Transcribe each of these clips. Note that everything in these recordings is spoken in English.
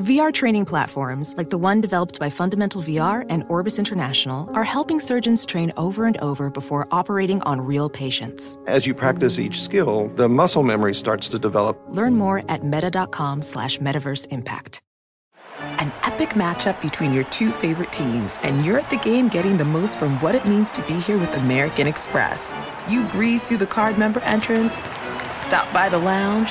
VR training platforms, like the one developed by Fundamental VR and Orbis International, are helping surgeons train over and over before operating on real patients. As you practice each skill, the muscle memory starts to develop. Learn more at meta.com slash metaverse impact. An epic matchup between your two favorite teams, and you're at the game getting the most from what it means to be here with American Express. You breeze through the card member entrance, stop by the lounge.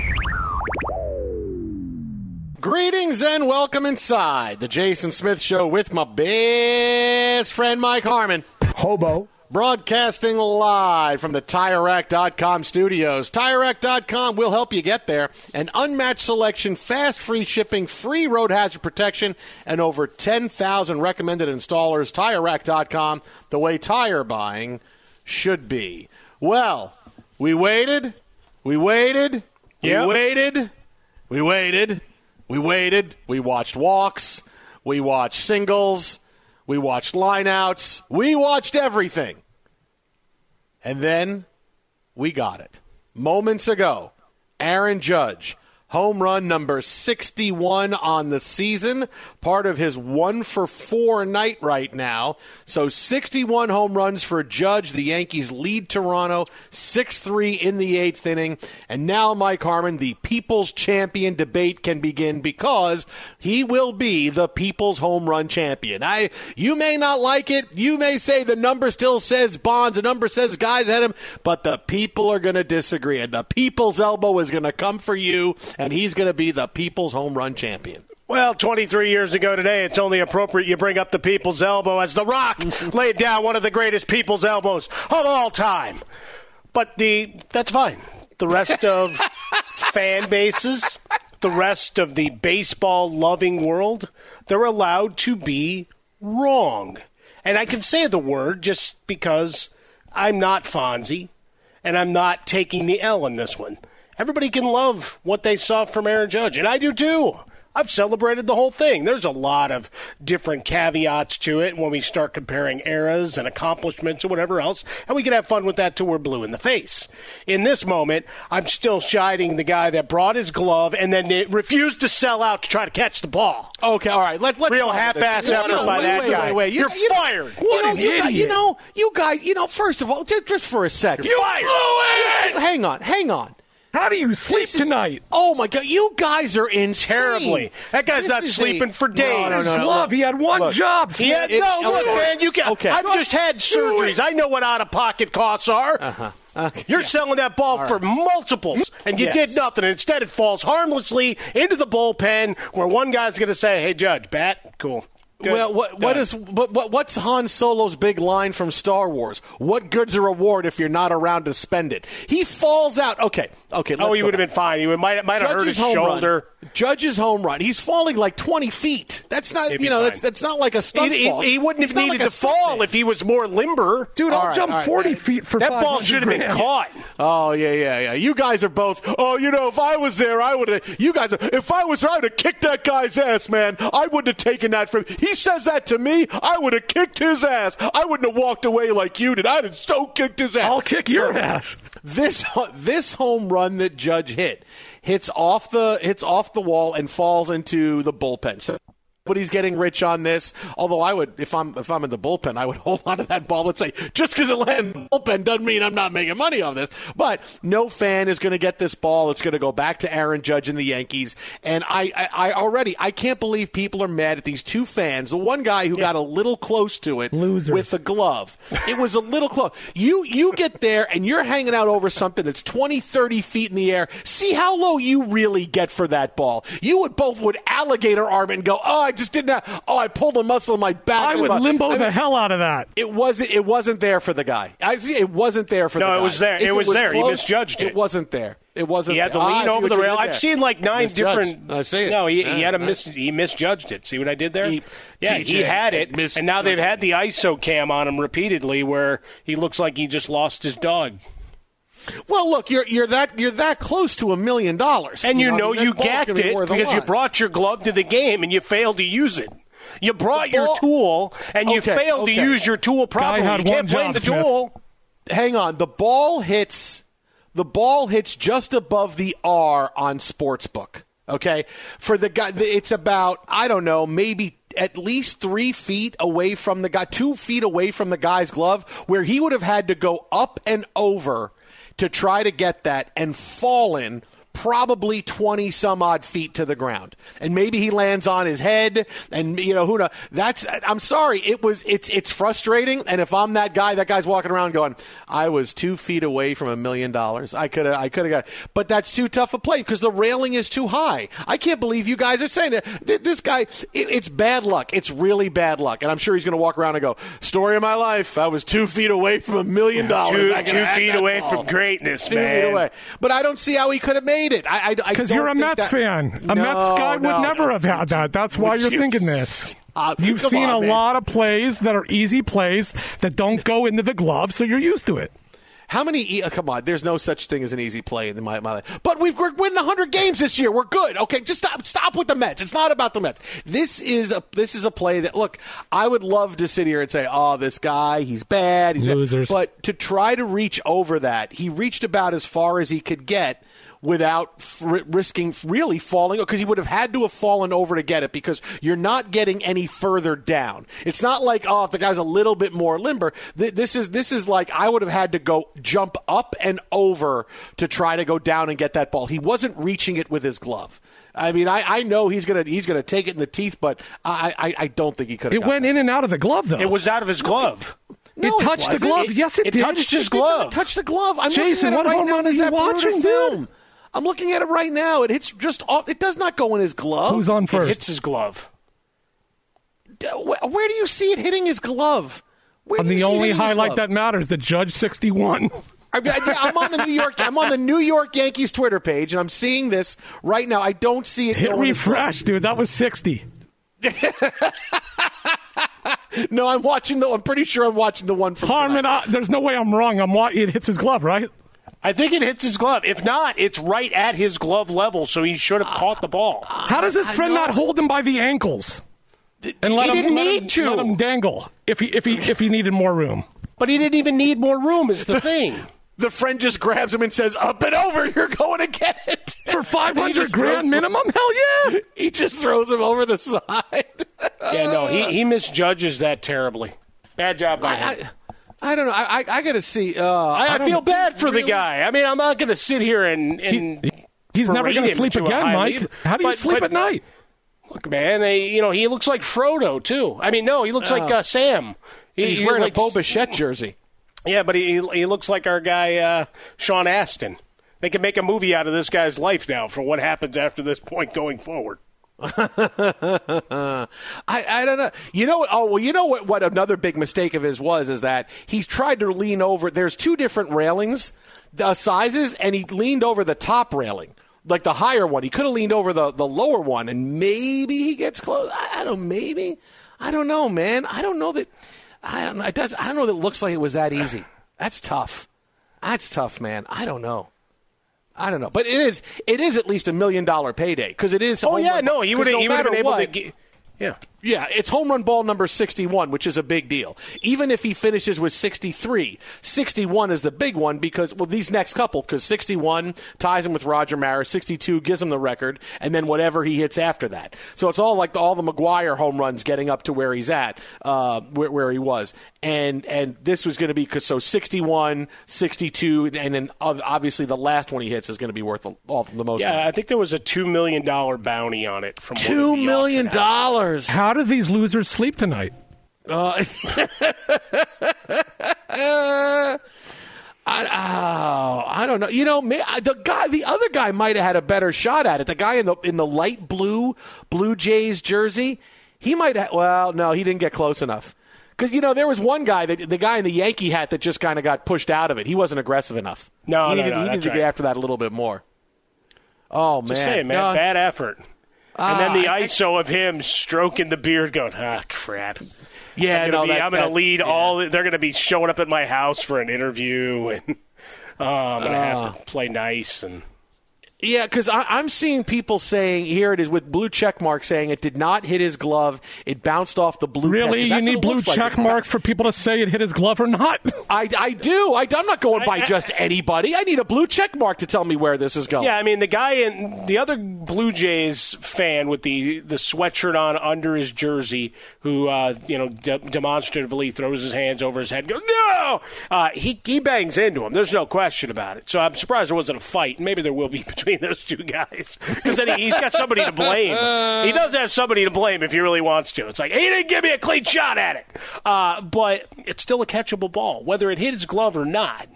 Greetings and welcome inside the Jason Smith Show with my best friend Mike Harmon. Hobo. Broadcasting live from the TireRack.com studios. TireRack.com will help you get there. An unmatched selection, fast free shipping, free road hazard protection, and over 10,000 recommended installers. TireRack.com, the way tire buying should be. Well, we waited, we waited, Yep. we waited, we waited, we waited, we watched walks, we watched singles, we watched lineouts, we watched everything. And then we got it. Moments ago, Aaron Judge, home run number 61 on the season, part of his one for four night right now. So 61 home runs for Judge. The Yankees lead Toronto 6 3 in the eighth inning. And now, Mike Harmon, the People's Champion debate can begin because he will be the People's Home Run Champion. I, you may not like it. You may say the number still says Bonds, the number says guys at him, but the people are going to disagree. And the People's Elbow is going to come for you, and he's going to be the People's Home Run Champion. Well, 23 years ago today, it's only appropriate you bring up the people's elbow as The Rock laid down one of the greatest people's elbows of all time. But the that's fine. The rest of fan bases, the rest of the baseball loving world, they're allowed to be wrong. And I can say the word just because I'm not Fonzie and I'm not taking the L in this one. Everybody can love what they saw from Aaron Judge, and I do too. I've celebrated the whole thing. There's a lot of different caveats to it when we start comparing eras and accomplishments or whatever else, and we can have fun with that till we're blue in the face. In this moment, I'm still chiding the guy that brought his glove and then refused to sell out to try to catch the ball. Okay, all right. Let's let's real half-ass this. effort No, no, by wait, that wait, guy. Wait, wait. You- You're you know- fired. You know, an you, guys, you know, you guys. You know, first of all, just, just for a second. You're fired. You- Hang on, hang on. How do you sleep is- tonight? Oh my God, you guys are insane. Terribly. That guy's This not sleeping a- for days. no, no, no, Glove, look. he had one Look. job. Yeah, It- no, look, man, you can. Okay. I've just had surgeries. I know what out of pocket costs are. Uh-huh. You're selling that ball for multiples, and you Yes. did nothing. Instead, it falls harmlessly into the bullpen, where one guy's going to say, "Hey, Judge, bat, cool." Good. Well, what what is what, what what's Han Solo's big line from Star Wars? What good's a reward if you're not around to spend it? He falls out. Okay, okay. Oh, he would have been fine. He would, might might have hurt his shoulder. Run. Judge's home run. He's falling like 20 feet. That's not He'd you know fine. that's that's not like a stunt He, he- fall. he wouldn't It's have needed like to fall man. if he was more limber. Dude, I'll All right, jump all right, 40 all right. feet for that ball should have been caught. Oh yeah, yeah, yeah. You guys are both. Oh, you know, if I was there, I would have. You guys, if I was there, I would have kicked that guy's ass, man. I wouldn't have taken that from. He says that to me. I would have kicked his ass. I wouldn't have walked away like you did. I'd have so kicked his ass. I'll kick your ass. This this home run that Judge hit hits off the hits off the wall and falls into the bullpen. So Nobody's getting rich on this. Although I would, if I'm if I'm in the bullpen, I would hold on to that ball and say, just because it landed in the bullpen doesn't mean I'm not making money on this. But no fan is going to get this ball. It's going to go back to Aaron Judge and the Yankees. And I, I, I already I can't believe people are mad at these two fans. The one guy who got a little close to it Losers. with the glove. It was a little close. You you get there and you're hanging out over something that's 20, 30 feet in the air. See how low you really get for that ball. You would both would alligator arm it and go, oh, I just didn't have, oh, I pulled a muscle in my back. I would my-" limbo I the hell out of that. It wasn't. It wasn't there for the guy. I see. It wasn't there for No, the guy. No, it was there. If It was there. He misjudged it. It wasn't there. It wasn't. He had to there. Ah, I lean see over what the you rail. did I've seen like nine Misjudged. different. I see it. No, he, he had a mis, he misjudged it. See what I did there? He- yeah, TJ he had it, mis- and now they've had the ISO cam on him repeatedly, where he looks like he just lost his dog. Well, look, you're you're that you're that close to a million dollars, And you, know, I mean, you that gacked be it because you brought your glove to the game and you failed to use it. You brought ball- your tool and you Okay, failed okay. to use your tool properly. you can't blame job, the Smith. tool. hang on. The ball hits the ball hits just above the R on sportsbook. Okay, for the guy, it's about I don't know, maybe at least three feet away from the guy, two feet away from the guy's glove, where he would have had to go up and over to try to get that and fallen probably 20 some odd feet to the ground. And maybe he lands on his head and you know who knows that's i'm sorry it was it's it's frustrating. And if i'm that guy that guy's walking around going i was two feet away from a million dollars. I could have i could have got but that's too tough a play because the railing is too high. I can't believe you guys are saying that this guy it, it's bad luck. It's really bad luck. And i'm sure he's going to walk around and go story of my life. I was two feet away from a million dollars. Two, two feet away ball. from greatness, Two man. feet away. But I don't see how he could have made it. I Because you're a Mets fan. A Mets guy would never have had that. That's why Would you're you thinking this. stop? You've seen on, a man. lot of plays that are easy plays that don't go into the glove, so you're used to it. How many? E- uh, come on, there's no such thing as an easy play in my, my life. But we've, we're winning 100 games this year. We're good. Okay, just stop. Stop with the Mets. It's not about the Mets. This is a this is a play that look. I would love to sit here and say, "Oh, this guy, he's bad." He's Losers. But to try to reach over that, he reached about as far as he could get without f- risking really falling because he would have had to have fallen over to get it because you're not getting any further down. It's not like oh if the guy's a little bit more limber. Th- this is this is like I would have had to go jump up and over to try to go down and get that ball. He wasn't reaching it with his glove. I mean, I, I know he's gonna he's gonna take it in the teeth, but I I, I don't think he could. It went in and out of the glove, though. It was out of his glove. No, it touched the wasn't. glove. yes, it, it did. touched his It did glove. touch the glove. I'm Jason, looking at what it right home now. run Is you that Bruder watching, film? dude? I'm looking at it right now. It hits just off. It does not go in his glove. Who's on It first? hits his glove. D- wh- Where do you see it hitting his glove? Where On do the only highlight that matters, the Judge 61. I, I, I'm on the New York. I'm on the New York Yankees Twitter page, and I'm seeing this right now. I don't see it. Hit going in his glove. refresh, dude. That was 60. No, I'm watching the. I'm pretty sure I'm watching the one from. Harmon, tonight. uh, there's no way I'm wrong. I'm wa- It hits his glove, right? I think it hits his glove. If not, it's right at his glove level, so he should have caught the ball. How does his friend not hold him by the ankles and let He him didn't let need him, to. let him dangle if he if he if he needed more room? But he didn't even need more room. Is the thing. The friend just grabs him and says, "Up and over! You're going to get it For five He hundred just grand throws him- minimum? Hell yeah! He just throws him over the side. Yeah, no, he, he misjudges that terribly. Bad job by him. I don't know. I, I, I got to see. Uh, I, I, don't- feel bad for really- the guy. I mean, I'm not going to sit here and. and He's never going to sleep to again, Mike. level. How do you But- sleep but- at night? Look, man, they, you know, he looks like Frodo too. I mean, no, he looks like Oh. uh, Sam. He- He's wearing looks- a Bo Bichette jersey. Yeah, but he he looks like our guy uh, Sean Astin. They can make a movie out of this guy's life now for what happens after this point going forward. I, I don't know. You know what? Oh, well, you know what? What another big mistake of his was is that he's tried to lean over. There's two different railings, uh, sizes, and he leaned over the top railing, like the higher one. He could have leaned over the, the lower one, and maybe he gets close. I, I don't. Maybe. I don't know, man. I don't know that. I don't. It does. I don't know that it looks like it was that easy. That's tough. That's tough, man. I don't know. I don't know, but it is. It is at least a million dollar payday because it is. Oh yeah, no, he would no he would have been able to get. Yeah. Yeah, it's home run ball number 61, which is a big deal. Even if he finishes with 63, 61 is the big one because, well, these next couple, because 61 ties him with Roger Maris, 62 gives him the record, and then whatever he hits after that. So it's all like the, all the McGwire home runs getting up to where he's at, uh, where, where he was. And and this was going to be, cause, so 61, 62, and then obviously the last one he hits is going to be worth the, all, the most Yeah, money. I think there was a two million dollar bounty on it from one of $2 the million auction houses. How do these losers sleep tonight? Uh, I, oh, I don't know. You know, may, the guy, the other guy might have had a better shot at it. The guy in the in the light blue Blue Jays jersey, he might have. Well, no, he didn't get close enough. Because you know there was one guy that the guy in the Yankee hat that just kind of got pushed out of it. He wasn't aggressive enough. No, he no, needed, no, he needed to right. get after that a little bit more. Oh man, Just saying, man, No, bad effort. And then the Ah, ISO of him stroking the beard, going, ah, crap. Yeah, I'm gonna, be, that- I'm gonna that- lead yeah. all. They're gonna be showing up at my house for an interview, and oh, I'm gonna Ah. have to play nice. And Yeah, because I'm seeing people saying here it is with blue check mark saying it did not hit his glove. It bounced off the blue. Really? You need blue looks like. check marks for people to say it hit his glove or not? I, I do. I, I'm not going by I- I- just anybody. I need a blue check mark to tell me where this is going. yeah, I mean the guy in the other Blue Jays fan with the the sweatshirt on under his jersey, who uh, you know de- demonstratively throws his hands over his head, and goes no. Uh, he he bangs into him. There's no question about it. So I'm surprised there wasn't a fight. Maybe there will be between those two guys because then he, he's got somebody to blame. He does have somebody to blame if he really wants to. It's like he didn't give me a clean shot at it, uh, but it's still a catchable ball, whether it hit his glove or not.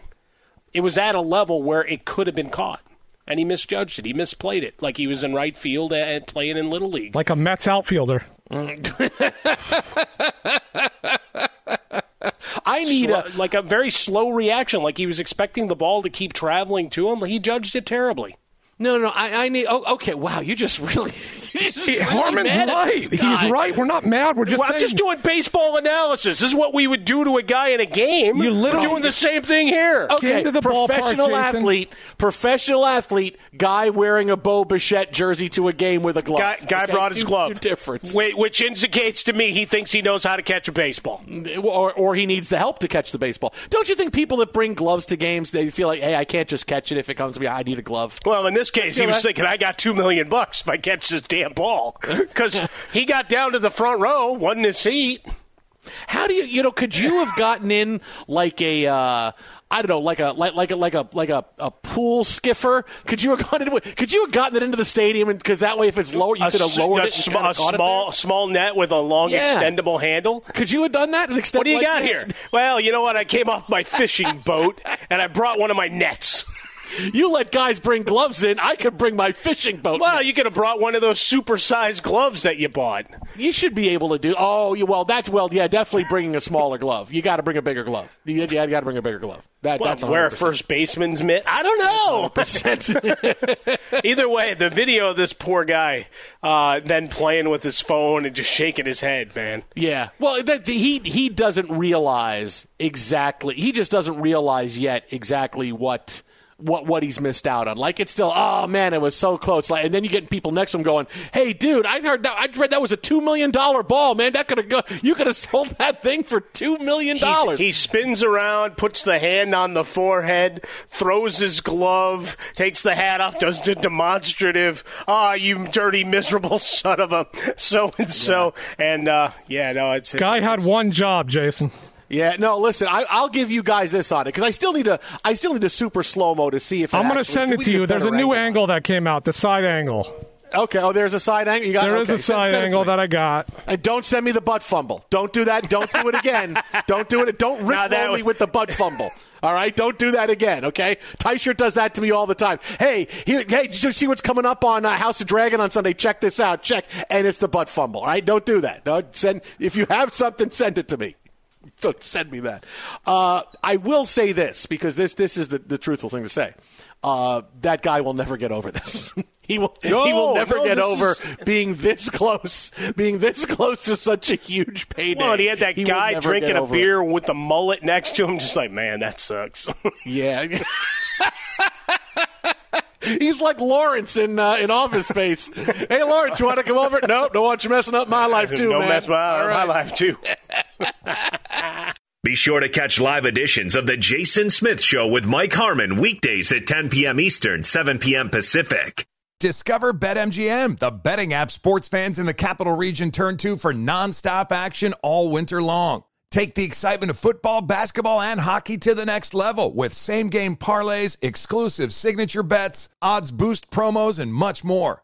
It was at a level where it could have been caught. And he misjudged it. He misplayed it, like he was in right field and playing in little league. like a Mets outfielder. I need a. like a very slow reaction, like he was expecting the ball to keep traveling to him. He judged it terribly. No, no, I, I need. Oh, okay. Wow, you just really. just really Harmon's right. He's right. We're not mad. We're just Well, I'm just doing baseball analysis. This is what we would do to a guy in a game. You We're literally- doing the same thing here. Okay, ballpark, professional Jason. athlete, professional athlete, guy wearing a Bo Bichette jersey to a game with a glove. Guy, guy Okay, brought his two- glove. two difference. Wait, which indicates to me he thinks he knows how to catch a baseball. or, or he needs the help to catch the baseball. Don't you think people that bring gloves to games they feel like, hey, I can't just catch it if it comes to me. I need a glove. Well, in this case, he was thinking, I got two million bucks if I catch this damn ball. Because he got down to the front row, wasn't his seat. How do you, you know, could you have gotten in like a, uh, I don't know, like a like like a like a like a, a pool skiffer? Could you have gotten into, Could you have gotten it into the stadium? Because that way, if it's lower, you A could have lowered a it. Sm- a small, small net with a long, Yeah. extendable handle. Could you have done that? And extend What do you like got that? here? Well, you know what? I came off my fishing boat and I brought one of my nets. You let guys bring gloves in. I could bring my fishing boat. Well, you could have brought one of those super-sized gloves that you bought. You should be able to do. Oh, you, well, that's well, yeah, definitely bringing a smaller glove. You got to bring a bigger glove. You, yeah, you got to bring a bigger glove. That, Well, that's wear a first baseman's mitt. I don't know. Either way, the video of this poor guy uh, then playing with his phone and just shaking his head, man. Yeah. Well, that, he he doesn't realize exactly. He just doesn't realize yet exactly what what what he's missed out on. Like it's still, oh man, it was so close. Like, and then you get people next to him going, "Hey, dude, I heard that. I read that was a two million dollar ball, man. That could have go. You could have sold that thing for two million dollars." He spins around, puts the hand on the forehead, throws his glove, takes the hat off, does the demonstrative. Ah, you dirty, miserable son of a so and so. And uh, yeah, no, it's, it's Guy had one job, Jason. Yeah, no. Listen, I, will give you guys this on it because I still need a, I still need a super slow mo to see if I'm going to send it to you. There's a new angle, angle that came out, the side angle. Okay. Oh, there's a side angle. You got there okay. is a side send, send angle that I got. And don't send me the butt fumble. Don't do that. Don't do it again. don't do it. Don't rip was... me with the butt fumble. All right, don't do that again. Okay, Teicher does that to me all the time. Hey, here, hey, did you see what's coming up on uh, House of Dragon on Sunday? Check this out. Check, and it's the butt fumble. All right, don't do that. Don't send if you have something, send it to me. so send me that. Uh, I will say this because this this is the, the truthful thing to say. Uh, that guy will never get over this. he will no, he will never no, get over is... being this close, being this close to such a huge payday. Well, and he had that he guy drinking a beer it. with the mullet next to him, just like, man, that sucks. yeah. He's like Lawrence in uh, in Office Space. hey, Lawrence, you want to come over? No, don't want you messing up my life too, don't man. mess my, right. my life too. Be sure to catch live editions of the Jason Smith Show with Mike Harmon weekdays at 10 p.m. Eastern, 7 p.m. Pacific. Discover BetMGM, the betting app sports fans in the capital region turn to for nonstop action all winter long. Take the excitement of football, basketball, and hockey to the next level with same game parlays, exclusive signature bets, odds boost promos, and much more.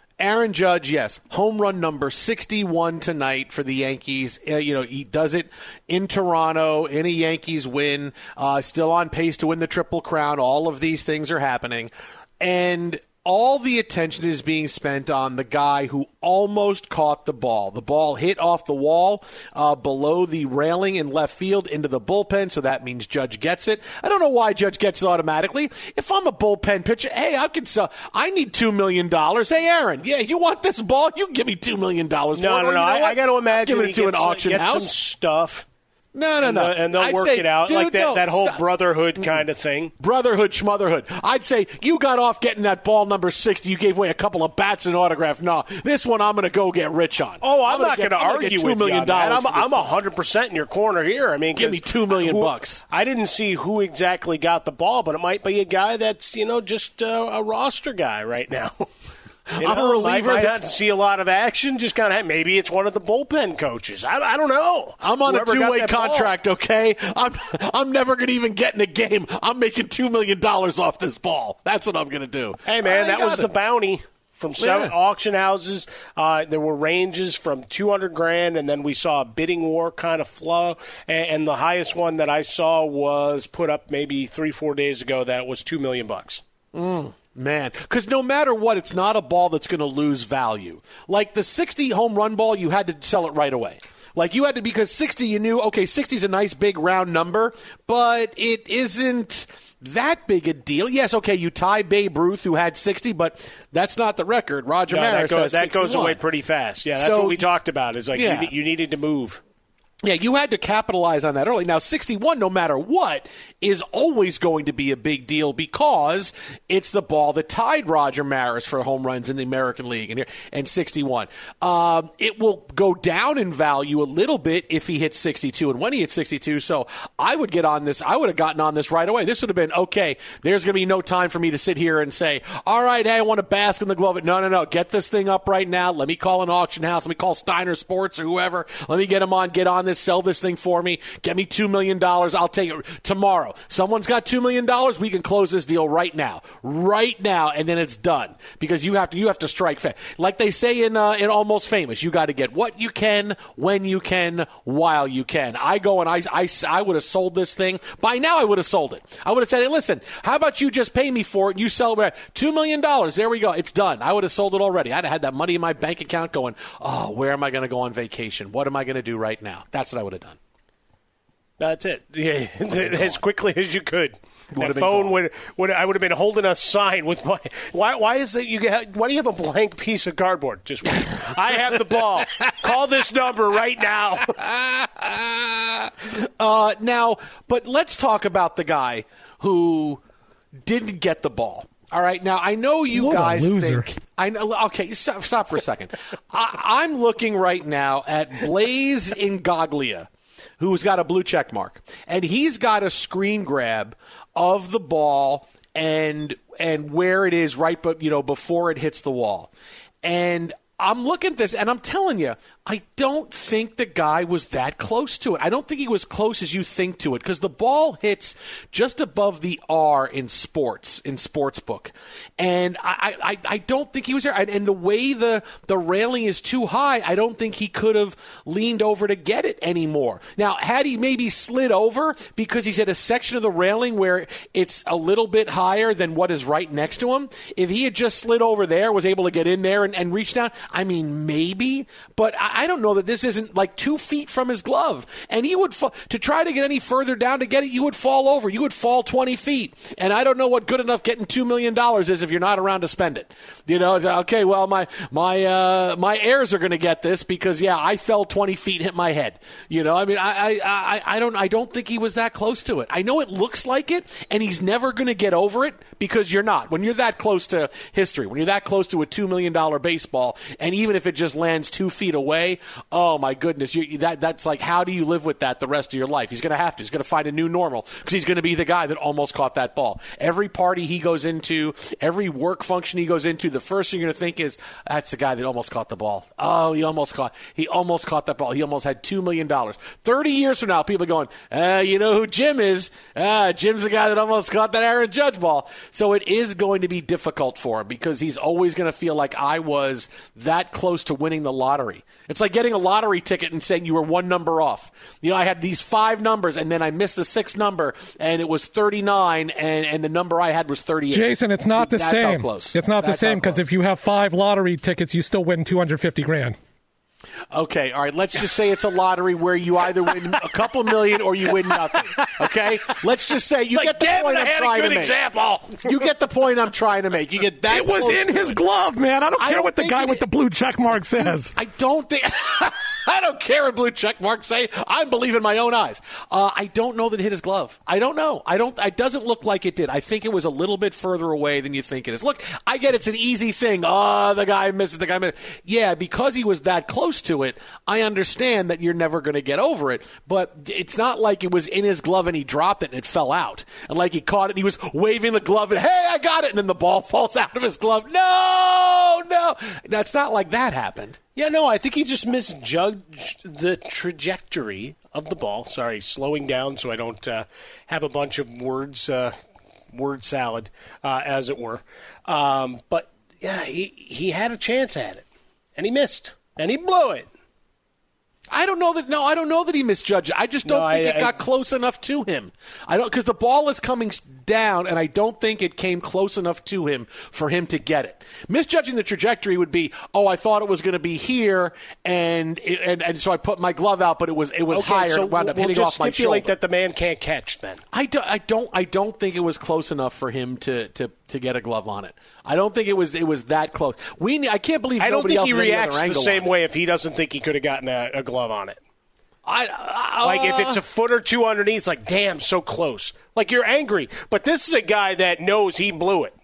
Aaron Judge, yes, home run number 61 tonight for the Yankees. Uh, you know, he does it in Toronto in a Yankees win, uh, still on pace to win the Triple Crown. All of these things are happening. And all the attention is being spent on the guy who almost caught the ball. The ball hit off the wall uh, below the railing in left field into the bullpen, so that means Judge gets it. I don't know why Judge gets it automatically. If I'm a bullpen pitcher, hey, I can sell. I need two million dollars. Hey, Aaron, yeah, you want this ball? You give me two million dollars. No, no, no. you know I. I got to imagine Give it to an gets- auction gets some house. stuff. No, no, and no. they'll- and they'll I'd work say, it out like that, no, that whole stop. brotherhood kind of thing. Brotherhood, schmotherhood. I'd say you got off getting that ball number 60. You gave away a couple of bats and autograph. No, this one I'm going to go get rich on. Oh, I'm, gonna not going to I'm gonna argue get with $2 million you on. I'm, I'm 100 percent in your corner here. I mean, Give me 'cause 2 million who- bucks. I didn't see who exactly got the ball, but it might be a guy that's you know just uh, a roster guy right now. You I'm a know, reliever Might not see a lot of action. Just kind of maybe it's one of the bullpen coaches. I, I don't know. I'm on Whoever a two-way that ball. contract, okay? I'm I'm never going to even get in a game. I'm making two million dollars off this ball. That's what I'm going to do. Hey man, that was the bounty from seven Yeah. auction houses. Uh, there were ranges from 200 grand, and then we saw a bidding war kind of flow. And, and the highest one that I saw was put up maybe three, four days ago. That was two million bucks. Mm, man, because no matter what, it's not a ball that's going to lose value. Like the 60 home run ball, you had to sell it right away. Like you had to because 60, you knew okay, 60 is a nice big round number, but it isn't that big a deal. Yes, okay, you tie Babe Ruth who had 60, but that's not the record. Roger No, that, Maris goes, has that goes away pretty fast. Yeah, that's So- what we talked about. Is like Yeah. you, you needed to move. Yeah, you had to capitalize on that early. Now, 61, no matter what, is always going to be a big deal because it's the ball that tied Roger Maris for home runs in the American League and, and 61. Um, it will go down in value a little bit if he hits 62 and when he hits 62. So I would get on this. I would have gotten on this right away. This would have been, okay, there's going to be no time for me to sit here and say, all right, hey, I want to bask in the glove. No, no, no. Get this thing up right now. Let me call an auction house. Let me call Steiner Sports or whoever. Let me get him on, get on this, sell this thing for me. Get me $2 million. I'll take it tomorrow. Someone's got $2 million. We can close this deal right now. Right now. And then it's done because you have to, you have to strike fast. Like they say in, uh, in Almost Famous, you got to get what you can, when you can, while you can. I go and I, I, I would have sold this thing. By now, I would have sold it. I would have said, hey, listen, how about you just pay me for it and you sell it? $2 million. There we go. It's done. I would have sold it already. I'd have had that money in my bank account going, oh, where am I going to go on vacation? What am I going to do right now? What I would have done. That's it. Yeah, as quickly as you could. Have been phone gone. would, would I would have been holding a sign with my why why is that you get why do you have a blank piece of cardboard just wait. I have the ball call this number right now Uh, now, but let's talk about the guy who didn't get the ball. All right. Now I know you What guys think I know. Okay, stop, stop for a second. I, I'm looking right now at Blaise Ingoglia, who's got a blue check mark, and he's got a screen grab of the ball and and where it is right, but you know before it hits the wall, and. I'm looking at this and I'm telling you, I don't think the guy was that close to it. I don't think he was close as you think to it because the ball hits just above the R in sports in sports book, and I, I, I don't think he was there. And, and the way the the railing is too high, I don't think he could have leaned over to get it anymore. Now, had he maybe slid over because he's at a section of the railing where it's a little bit higher than what is right next to him, if he had just slid over there, was able to get in there and, and reach down, I mean, maybe, but I, I don't know that this isn't like two feet from his glove. And he would, fa- to try to get any further down to get it, you would fall over. You would fall 20 feet. And I don't know what good enough getting $2 million is if you're not around to spend it. You know, okay, well, my, my, uh, my heirs are going to get this because, yeah, I fell 20 feet, hit my head. You know, I mean, I, I, I, I don't, I don't think he was that close to it. I know it looks like it, and he's never going to get over it because you're not. When you're that close to history, when you're that close to a $2 million baseball, and even if it just lands two feet away, oh my goodness, you, that, that's like, how do you live with that the rest of your life? He's going to have to. He's going to find a new normal because he's going to be the guy that almost caught that ball. Every party he goes into, every work function he goes into, the first thing you're going to think is, that's the guy that almost caught the ball. Oh, he almost caught, he almost caught that ball. He almost had $2 million. 30 years from now, people are going, uh, you know who Jim is? Uh, Jim's the guy that almost caught that Aaron Judge ball. So it is going to be difficult for him because he's always going to feel like I was that close to winning the lottery. It's like getting a lottery ticket and saying you were one number off. You know, I had these five numbers and then I missed the sixth number and it was 39 and, and the number I had was 38. Jason, it's not the That's same. It's not the same because if you have five lottery tickets, you still win 250 grand. Okay, all right. Let's just say it's a lottery where you either win a couple million or you win nothing. Okay, let's just say you like, get the it, point I I'm trying to make. example. You get the point I'm trying to make. You get that. It was in his it. glove, man. I don't I care don't what the guy it- with the blue check mark says. I don't think. I don't care what blue check marks say. I believe in my own eyes. Uh, I don't know that it hit his glove. I don't know. I don't. It doesn't look like it did. I think it was a little bit further away than you think it is. Look, I get it's an easy thing. Oh, the guy missed it. The guy missed. It. Yeah, because he was that close to it. I understand that you're never going to get over it. But it's not like it was in his glove and he dropped it and it fell out, and like he caught it and he was waving the glove and hey, I got it, and then the ball falls out of his glove. No, no, that's not like that happened. Yeah, no, I think he just misjudged the trajectory of the ball. Sorry, slowing down so I don't uh, have a bunch of words, uh, word salad, uh, as it were. Um, but yeah, he he had a chance at it, and he missed, and he blew it. I don't know that. No, I don't know that he misjudged. it. I just don't No, think I- it I- got close enough to him. I don't because the ball is coming down, and I don't think it came close enough to him for him to get it. Misjudging the trajectory would be, oh, I thought it was going to be here, and, and and so I put my glove out, but it was it was okay, higher. so and it wound we'll, up hitting off my stipulate that the man can't catch. Then I don't, I don't, I don't think it was close enough for him to, to, to get a glove on it. I don't think it was it was that close. We, I can't believe I don't nobody think else he has any other reacts the same way if he doesn't think he could have gotten a, a glove on it. I, I, Like if it's a uh, foot or two underneath, it's like, damn, so close. Like you're angry, but this is a guy that knows he blew it.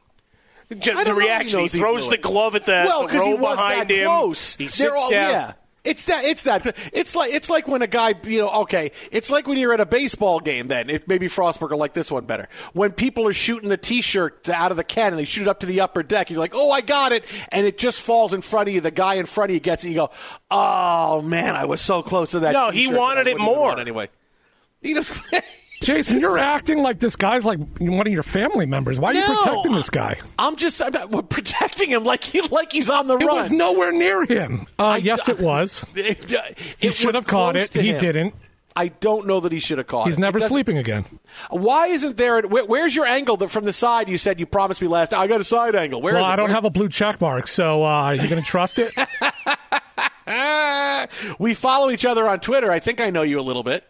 Ju- I The don't know if he reaction, he, he throws the glove at the, well because he was behind that him. close. He sits all- down. Yeah. It's that. It's that. It's like it's like when a guy, you know, okay. It's like when you're at a baseball game. Then, if maybe Frostberg will like this one better. When people are shooting the T-shirt out of the can and they shoot it up to the upper deck, you're like, "Oh, I got it!" And it just falls in front of you. The guy in front of you gets it. You go, "Oh man, I was so close to that." No, he wanted it more. anyway. He just- Jason, you're acting like this guy's like one of your family members. Why are you protecting this guy? I'm just I'm not- we're protecting him like he like he's on the It run. was nowhere near him. Uh, yes, it was. It, He should have caught it. He him. didn't. I don't know that he should have caught it. He's it. never It sleeping again. Why isn't there? Where, where's your angle that from the side? You said you promised me last. I got a side angle. Where well, is it? I don't Where- have a blue check mark, so uh, are you going to trust it? We follow each other on Twitter. I think I know you a little bit.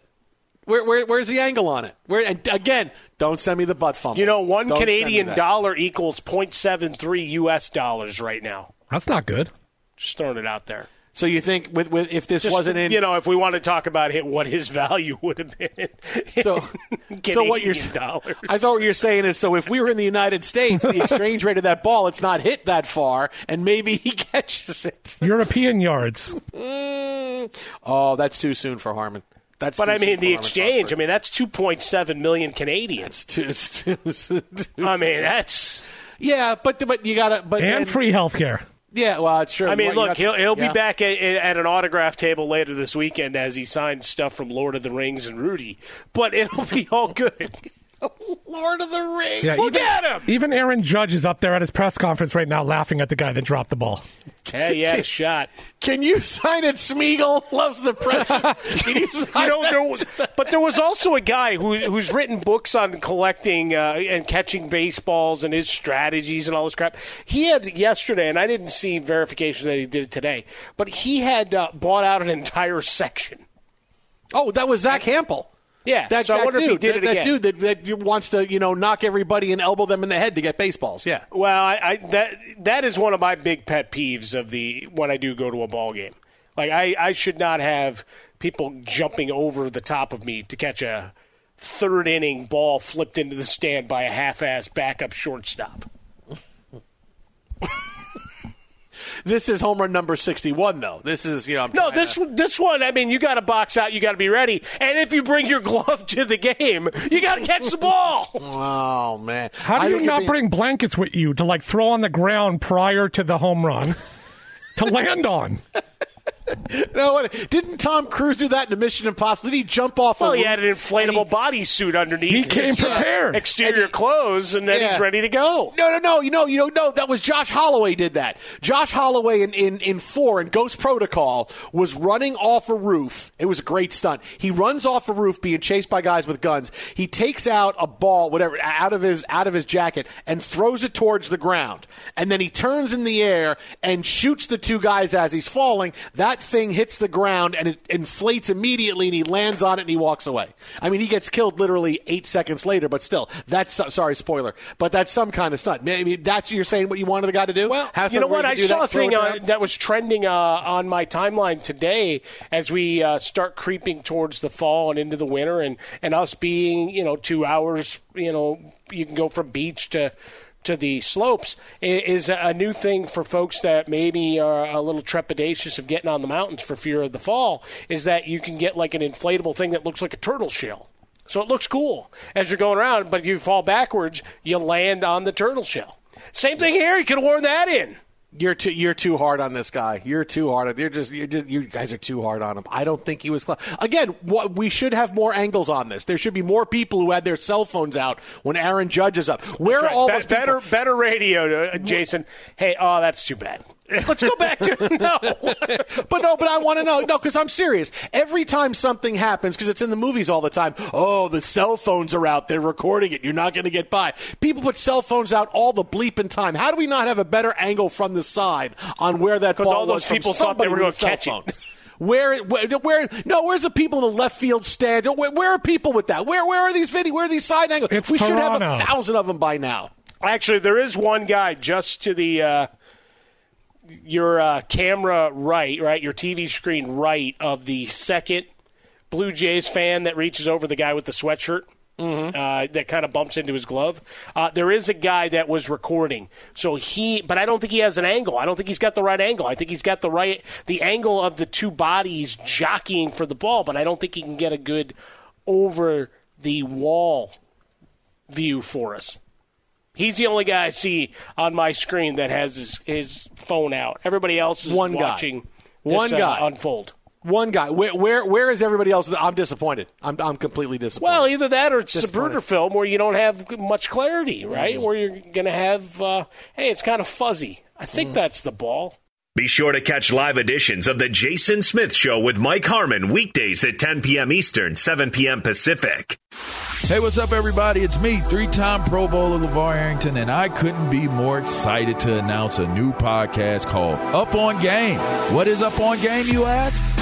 Where, where, where's the angle on it? Where? And again, don't send me the butt fumble. You know, one Don't Canadian dollar equals 0.73 U.S. dollars right now. That's not good. Just throwing it out there. So you think with, with if this Just, wasn't in, you know, if we want to talk about it, what his value would have been. So, so what you're Canadian dollars. I thought what you're saying is so if we were in the United States, the exchange rate of that ball, it's not hit that far, and maybe he catches it. European yards. Mm. Oh, that's too soon for Harmon. That's But I mean, the exchange. I mean, that's 2.7 million Canadians. Too- it's too- too I mean, that's. yeah, but but you gotta but And then- free health care. Yeah, well, it's true. I mean, Well, look, he'll he'll yeah. be back at, at an autograph table later this weekend as he signs stuff from Lord of the Rings and Rudy. But it'll be all good. Lord of the Rings. Yeah, Look even, at him. Even Aaron Judge is up there at his press conference right now laughing at the guy that dropped the ball. Hey, he had a shot. Can you sign it? Smeagol loves the precious. Can you sign You know, that? there was, but there was also a guy who, who's written books on collecting uh, and catching baseballs and his strategies and all this crap. He had yesterday, and I didn't see verification that he did it today, but he had uh, bought out an entire section. Oh, that was Zack Hample. Yeah, That, so that dude, if he did that, that dude that, that wants to, you know, knock everybody and elbow them in the head to get baseballs. Yeah. Well, I, I that that is one of my big pet peeves of the when I do go to a ball game. Like I, I should not have people jumping over the top of me to catch a third inning ball flipped into the stand by a half-ass backup shortstop. This is home run number 61, though. This is, you know, I'm No, this to- this one. I mean, you got to box out. You got to be ready. And if you bring your glove to the game, you got to catch the ball. Oh, man. How do you you're not being- bring blankets with you to like throw on the ground prior to the home run to land on? no, what, didn't Tom Cruise do that in Mission Impossible? Did he jump off? Well, a he roof had an inflatable bodysuit underneath. He came his, uh, prepared. exterior clothes, and then Yeah. he's ready to go. No, no, no. You know, you know, no. That was Josh Holloway did that. Josh Holloway in, in, in four in Ghost Protocol was running off a roof. It was a great stunt. He runs off a roof, being chased by guys with guns. He takes out a ball, whatever, out of his out of his jacket, and throws it towards the ground. And then he turns in the air and shoots the two guys as he's falling. That thing hits the ground and it inflates immediately, and he lands on it and he walks away. I mean, he gets killed literally eight seconds later, but still, that's sorry, spoiler, but that's some kind of stunt. Maybe that's you're saying what you wanted the guy to do. Well, you know what? I saw a thing uh, that was trending uh, on my timeline today as we uh, start creeping towards the fall and into the winter, and, and us being, you know, two hours, you know, you can go from beach to to the slopes is a new thing for folks that maybe are a little trepidatious of getting on the mountains for fear of the fall. Is that you can get like an inflatable thing that looks like a turtle shell. So it looks cool as you're going around, but if you fall backwards, you land on the turtle shell. Same thing here. You could have worn that in. You're too you're too hard on this guy. You're too hard. You're just, you're just you guys are too hard on him. I don't think he was. Again, what we should have more angles on this. There should be more people who had their cell phones out when Aaron Judge is up. Where are Right. all Be- those people? better better radio, uh, Jason? Hey, oh, that's too bad. Let's go back to no. but no, but I want to know. No, because I'm serious. Every time something happens, because it's in the movies all the time. Oh, the cell phones are out. They're recording it. You're not going to get by. People put cell phones out all the bleeping time. How do we not have a better angle from the side on where that ball all those was from people thought they were gonna a cell catch it. Where, where, where, no, where's the people in the left field stand? Where, where are people with that? Where, where are these video? Where are these side angles? It's we should have a thousand of them by now. Actually, there is one guy just to the uh, your uh, camera right, right, your TV screen right of the second Blue Jays fan that reaches over the guy with the sweatshirt. Uh, that kind of bumps into his glove. Uh, there is a guy that was recording, so he, but I don't think he has an angle. I don't think he's got the right angle. I think he's got the right, the angle of the two bodies jockeying for the ball, but I don't think he can get a good over the wall view for us. He's the only guy I see on my screen that has his, his phone out. Everybody else is One guy. watching this, One uh, guy. unfold. One guy. Where, where, where is everybody else? I'm disappointed. I'm, I'm completely disappointed. Well, either that or it's a. Zapruder film where you don't have much clarity, right? Mm. Where you're going to have, uh, hey, it's kind of fuzzy. I Mm. think that's the ball. Be sure to catch live editions of The Jason Smith Show with Mike Harmon weekdays at 10 p.m. Eastern, 7 p.m. Pacific. Hey, what's up, everybody? It's me, three time Pro Bowler LaVar Arrington, and I couldn't be more excited to announce a new podcast called Up on Game. What is Up on Game, you ask?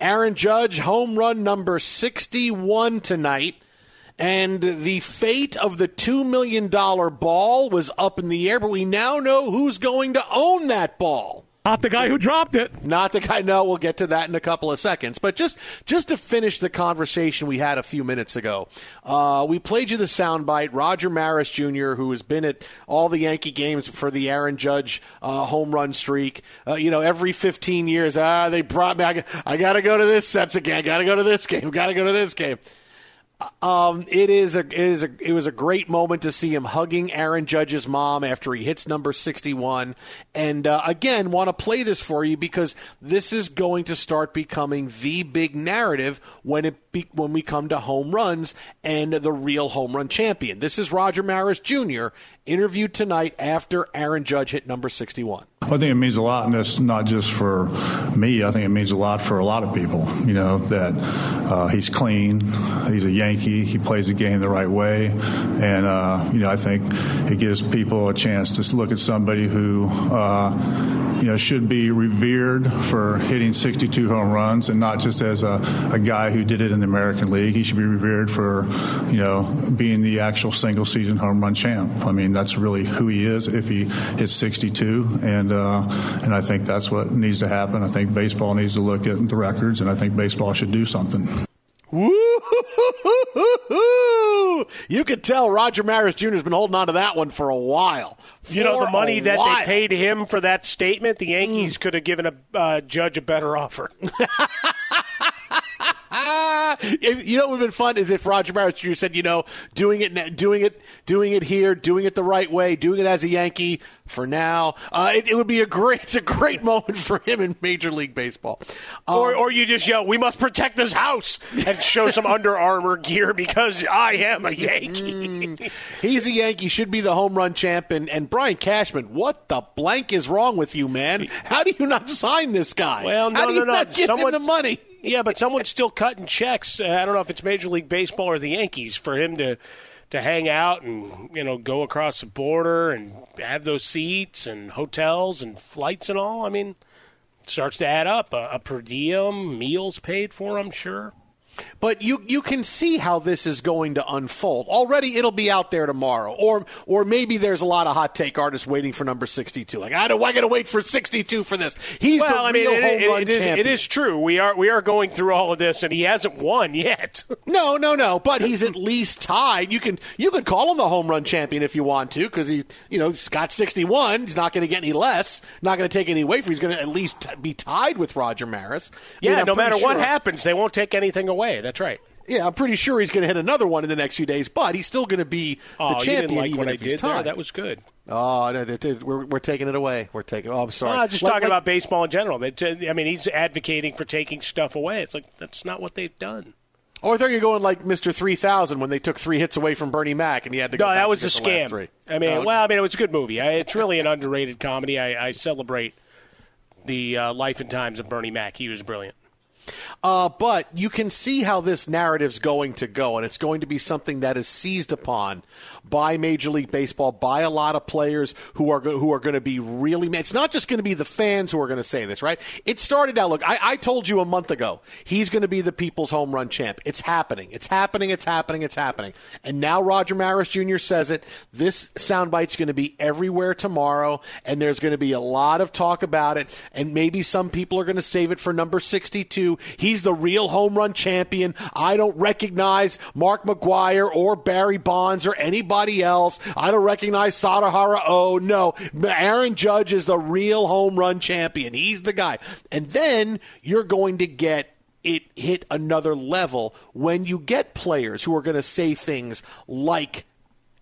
Aaron Judge, home run number 61 tonight. And the fate of the $2 million ball was up in the air, but we now know who's going to own that ball. Not the guy who dropped it. Not the guy. No, we'll get to that in a couple of seconds. But just just to finish the conversation we had a few minutes ago, uh, we played you the soundbite. Roger Maris Jr., who has been at all the Yankee games for the Aaron Judge uh, home run streak. Uh, you know, every 15 years, ah, they brought me. I, I got to go to this sets again. Got to go to this game. Got to go to this game. Um, it is a it is a it was a great moment to see him hugging Aaron Judge's mom after he hits number sixty one, and uh, again want to play this for you because this is going to start becoming the big narrative when it be, when we come to home runs and the real home run champion. This is Roger Maris Jr. interviewed tonight after Aaron Judge hit number sixty one. I think it means a lot, and it's not just for me. I think it means a lot for a lot of people. You know that uh, he's clean, he's a Yankee, he plays the game the right way, and uh, you know I think it gives people a chance to look at somebody who. Uh, you know, should be revered for hitting 62 home runs and not just as a, a guy who did it in the American League. He should be revered for, you know, being the actual single season home run champ. I mean, that's really who he is if he hits 62. And, uh, and I think that's what needs to happen. I think baseball needs to look at the records, and I think baseball should do something. You could tell Roger Maris Jr. has been holding on to that one for a while. You know, the money that while. they paid him for that statement, the Yankees Mm. could have given a uh, judge a better offer. Ah, if, you know what would have been fun is if Roger Maris Jr. said, you know, doing it, doing it, doing it here, doing it the right way, doing it as a Yankee for now. Uh, it, it would be a great, it's a great moment for him in Major League Baseball. Um, or, or you just yell, "We must protect this house," and show some Under Armour gear because I am a Yankee. He's a Yankee, should be the home run champ. And, and Brian Cashman, what the blank is wrong with you, man? How do you not sign this guy? Well, no, How do you no, no. not give Someone- him the money? Yeah, but someone's still cutting checks. Uh, I don't know if it's Major League Baseball or the Yankees for him to to hang out and you know go across the border and have those seats and hotels and flights and all. I mean, it starts to add up. A, a per diem, meals paid for. I'm sure. But you you can see how this is going to unfold. Already, it'll be out there tomorrow, or or maybe there's a lot of hot take artists waiting for number sixty two. Like I don't, I got to wait for sixty two for this. He's well, the I mean, real it- home it- run it is, champion. it is true. We are we are going through all of this, and he hasn't won yet. No, no, no. But he's at least tied. You can you could call him the home run champion if you want to, because he you know he's got sixty one. He's not going to get any less. Not going to take any away from. He's going to at least t- be tied with Roger Maris. Yeah, I'm no pretty matter what happens, they won't take anything away. That's right. Yeah, I'm pretty sure he's going to hit another one in the next few days, but he's still going to be the Oh, you champion like even what I if he's tied. That was good. Oh, no, we're, we're taking it away. We're taking. Oh, I'm sorry. Well, just Like- talking like- about baseball in general. They t- I mean, he's advocating for taking stuff away. It's like that's not what they've done. Or you were going like Mr. 3000 when they took three hits away from Bernie Mac and he had to go No, that was a the scam. I mean, Oh, well, I mean, it was a good movie. I, it's really an underrated comedy. I, I celebrate the uh, life and times of Bernie Mac. He was brilliant. Uh, but you can see how this narrative's going to go, and it's going to be something that is seized upon by Major League Baseball, by a lot of players who are who are going to be really mad. It's not just going to be the fans who are going to say this, right? It started out. Look, I, I told you a month ago he's going to be the people's home run champ. It's happening. It's happening. It's happening. It's happening. And now Roger Maris Jr. says it. This soundbite's going to be everywhere tomorrow, and there's going to be a lot of talk about it. And maybe some people are going to save it for number 62. He's the real home run champion. I don't recognize Mark McGwire or Barry Bonds or anybody else. I don't recognize Sadaharu Oh, no. Aaron Judge is the real home run champion. He's the guy. And then you're going to get it hit another level when you get players who are going to say things like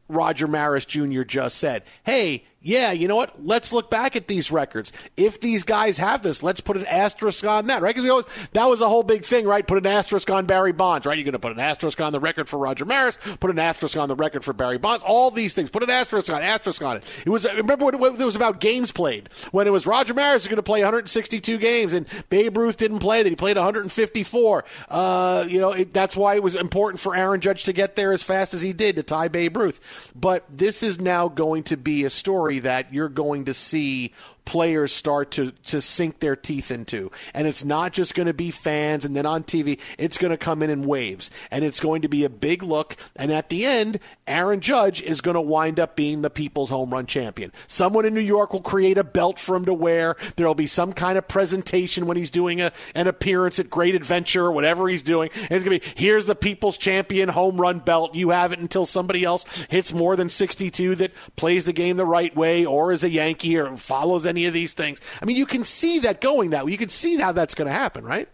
Roger Maris Jr. just said, hey, yeah, you know what? Let's look back at these records. If these guys have this, let's put an asterisk on that, right? Because we always that was a whole big thing, right? Put an asterisk on Barry Bonds, right? You're going to put an asterisk on the record for Roger Maris, put an asterisk on the record for Barry Bonds. All these things, put an asterisk on, asterisk on it. It was remember when it was about games played when it was Roger Maris is going to play 162 games and Babe Ruth didn't play that. He played 154. Uh, you know it, that's why it was important for Aaron Judge to get there as fast as he did to tie Babe Ruth. But this is now going to be a story that you're going to see players start to, to sink their teeth into. And it's not just going to be fans and then on TV. It's going to come in in waves. And it's going to be a big look. And at the end, Aaron Judge is going to wind up being the people's home run champion. Someone in New York will create a belt for him to wear. There'll be some kind of presentation when he's doing a, an appearance at Great Adventure or whatever he's doing. And it's going to be here's the people's champion home run belt. You have it until somebody else hits more than 62 that plays the game the right way or is a Yankee or follows any of these things. I mean, you can see that going that way. You can see how that's going to happen, right?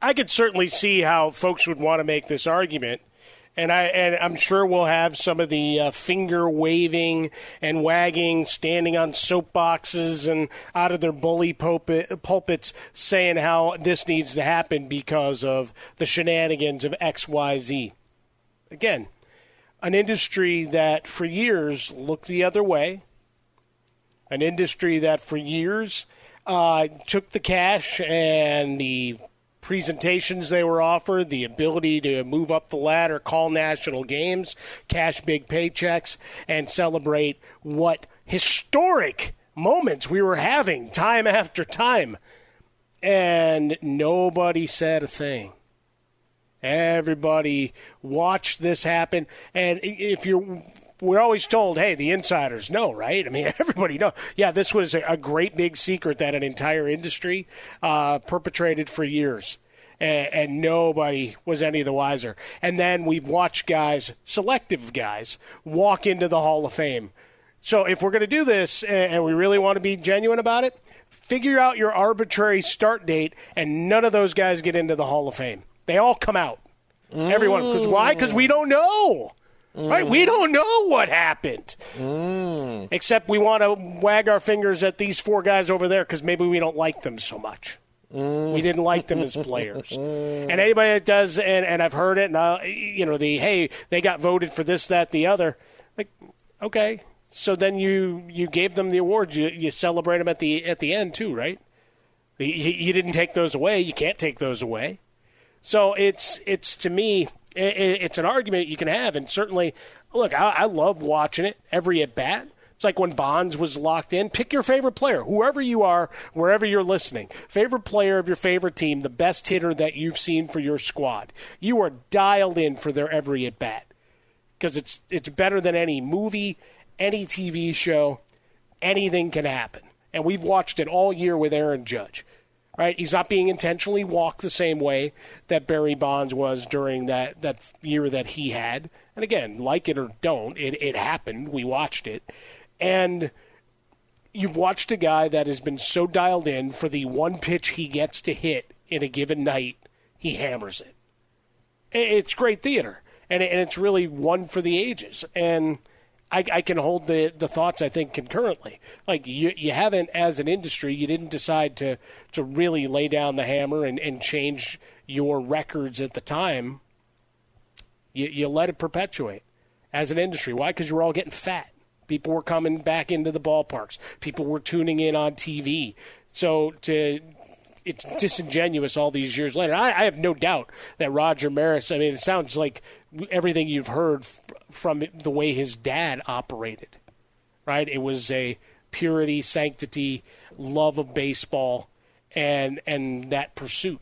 I could certainly see how folks would want to make this argument. And I and I'm sure we'll have some of the uh, finger waving and wagging, standing on soapboxes and out of their bully pulpit, pulpits, saying how this needs to happen because of the shenanigans of X, Y, Z. Again, an industry that for years looked the other way, an industry that for years uh, took the cash and the presentations they were offered, the ability to move up the ladder, call national games, cash big paychecks, and celebrate what historic moments we were having time after time. And nobody said a thing. Everybody watched this happen. And if you're we're always told, hey, the insiders know, right? I mean, everybody know. Yeah, this was a great big secret that an entire industry uh, perpetrated for years. And, and, nobody was any the wiser. And then we've watched guys, selective guys, walk into the Hall of Fame. So if we're going to do this and we really want to be genuine about it, figure out your arbitrary start date, and none of those guys get into the Hall of Fame. They all come out. Everyone. Because why? Because we don't know. Mm. Right? We don't know what happened. Mm. Except we want to wag our fingers at these four guys over there because maybe we don't like them so much. Mm. We didn't like them as players. and anybody that does, and, and I've heard it, and I, you know, the hey, they got voted for this, that, the other. Like, okay, so then you you gave them the awards. You, you celebrate them at the at the end too, right? You, you didn't take those away. You can't take those away. So it's it's to me it's an argument you can have, and certainly, look, I, I love watching it every at bat. It's like when Bonds was locked in. Pick your favorite player, whoever you are, wherever you're listening. Favorite player of your favorite team, the best hitter that you've seen for your squad. You are dialed in for their every at bat because it's it's better than any movie, any TV show. Anything can happen, and we've watched it all year with Aaron Judge. Right, he's not being intentionally walked the same way that Barry Bonds was during that, that year that he had. And again, like it or don't, it, it happened. We watched it. And you've watched a guy that has been so dialed in for the one pitch he gets to hit in a given night, he hammers it. It's great theater, and it's really one for the ages. And I, I, can hold the, the thoughts I think concurrently. Like you, you haven't, as an industry, you didn't decide to to really lay down the hammer and, and change your records at the time. You, you let it perpetuate as an industry. Why? Because you were all getting fat People were coming back into the ballparks. People were tuning in on TV. So to it's disingenuous all these years later. I, I, have no doubt that Roger Maris. I mean, it sounds like everything you've heard f- from the way his dad operated. Right? It was a purity, sanctity, love of baseball, and and that pursuit.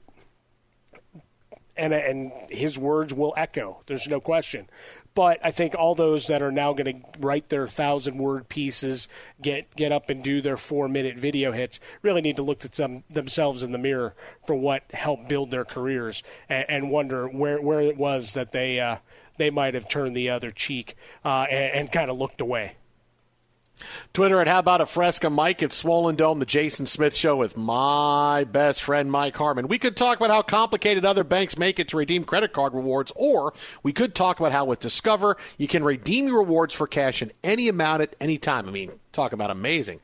And and his words will echo. There's no question. But I think all those that are now going to write their thousand word pieces, get get up and do their four minute video hits, really need to look at some themselves in the mirror for what helped build their careers, and, and wonder where where it was that they uh, they might have turned the other cheek uh, and, and kind of looked away. Twitter at How About a Fresca Mike at Swollen Dome, the Jason Smith Show with my best friend Mike Harmon. We could talk about how complicated other banks make it to redeem credit card rewards, or we could talk about how with Discover you can redeem your rewards for cash in any amount at any time. I mean, talk about amazing.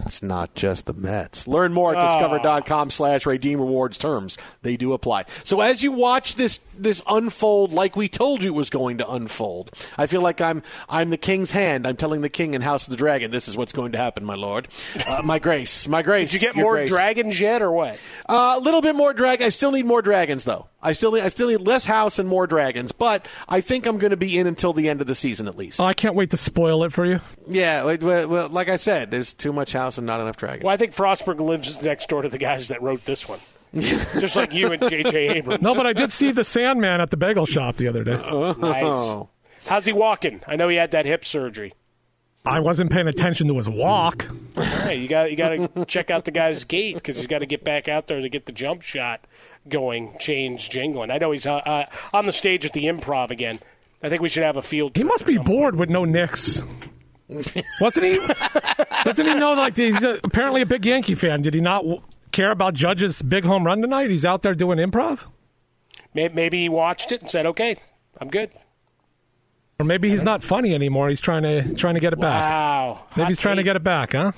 It's not just the Mets. Learn more at discover.com slash redeem rewards terms. They do apply. So as you watch this this unfold like we told you was going to unfold, I feel like I'm I'm the king's hand. I'm telling the king in House of the Dragon, this is what's going to happen, my lord. Uh, my grace. My grace. Did you get more grace. dragons yet or what? Uh, a little bit more dragon. I still need more dragons though. I still need, I still need less house and more dragons, but I think I'm going to be in until the end of the season at least. Oh, I can't wait to spoil it for you. Yeah, well, well, like I said, there's too much house and not enough dragons. Well, I think Frostburg lives next door to the guys that wrote this one. Just like you and J.J. Abrams. No, but I did see the Sandman at the bagel shop the other day. Nice. How's he walking? I know he had that hip surgery. I wasn't paying attention to his walk. Hey, you got you got to check out the guy's gait because he's got to get back out there to get the jump shot going. Change jingling. I know he's uh, uh, on the stage at the Improv again. I think we should have a field. He must be bored with no Knicks. Wasn't he? Doesn't he know? Like he's apparently a big Yankee fan. Did he not w- care about Judge's big home run tonight? He's out there doing improv. May- Maybe he watched it and said, "Okay, I'm good." Or maybe he's not funny anymore. He's trying to trying to get it back. Wow. Maybe Hot he's trying to get it back, huh?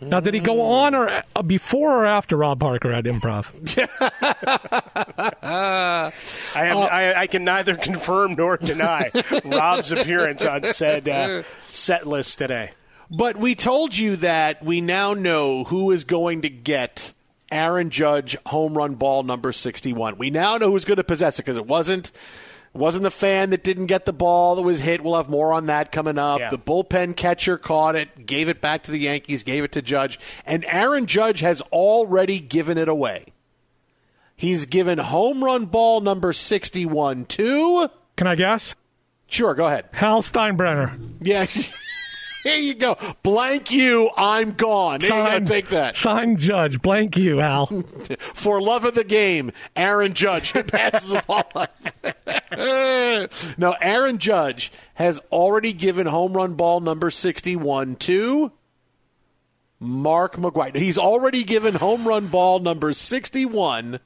Now, did he go on or uh, before or after Rob Parker at improv? I, have, I, I can neither confirm nor deny Rob's appearance on said uh, set list today. But we told you that we now know who is going to get Aaron Judge home run ball number 61. We now know who's going to possess it because it wasn't it wasn't the fan that didn't get the ball that was hit. We'll have more on that coming up. Yeah. The bullpen catcher caught it, gave it back to the Yankees, gave it to Judge, and Aaron Judge has already given it away. He's given home run ball number 61 to Can I guess? Sure, go ahead. Hal Steinbrenner. Yeah. Here you go. Blank you, I'm gone. Sign, you Take that. Signed Judge. Blank you, Al. For love of the game, Aaron Judge passes the ball. no, Aaron Judge has already given home run ball number 61 to Mark McGwire. He's already given home run ball number 61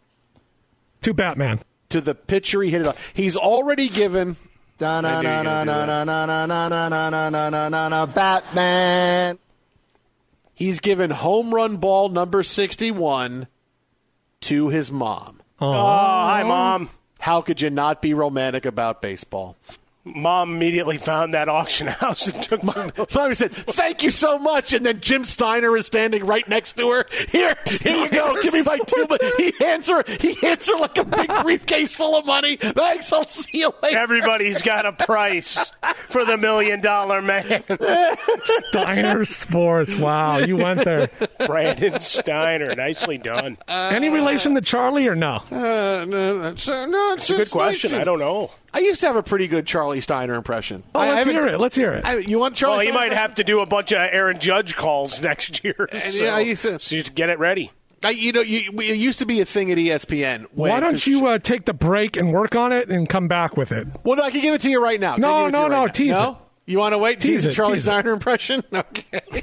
to Batman. To the pitcher he hit it off. He's already given. Batman. He's given home run ball number 61 to his mom. Oh, hi, Mom. How could you not be romantic about baseball? Mom immediately found that auction house and took my. Mom said, "Thank you so much," and then Jim Steiner is standing right next to her. Here, here you go. Give me my two. He hands her. He hands her like a big briefcase full of money. Thanks. I'll see you later. Everybody's got a price for the million dollar man. Steiner Sports. Wow, you went there. Brandon Steiner. Nicely done. Any relation to Charlie or no? Uh, no, so- no, It's a good question. I don't know. I used to have a pretty good Charlie Steiner impression. Oh, I let's haven't- hear it. Let's hear it. I, you want Charlie? Well, you might have to do a bunch of Aaron Judge calls next year. And, so, yeah, I used to- so you get it ready. I, you know, you, it used to be a thing at ESPN. when- Why don't you uh, take the break and work on it and come back with it? Well, no, I can give it to you right now. Can No, give it to no, right no, now? tease no? it. You want to wait? Tease Tease, it, Charlie tease it. Steiner impression? Okay.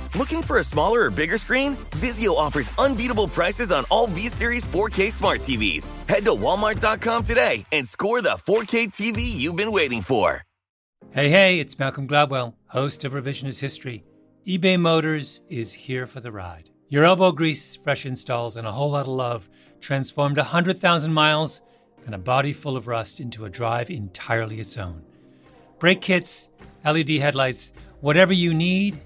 Looking for a smaller or bigger screen? Vizio offers unbeatable prices on all V-Series 4K smart TVs. Head to walmart.com today and score the 4K TV you've been waiting for. Hey, hey, it's Malcolm Gladwell, host of Revisionist History. eBay Motors is here for the ride. Your elbow grease, fresh installs, and a whole lot of love transformed 100,000 miles and a body full of rust into a drive entirely its own. Brake kits, LED headlights, whatever you need,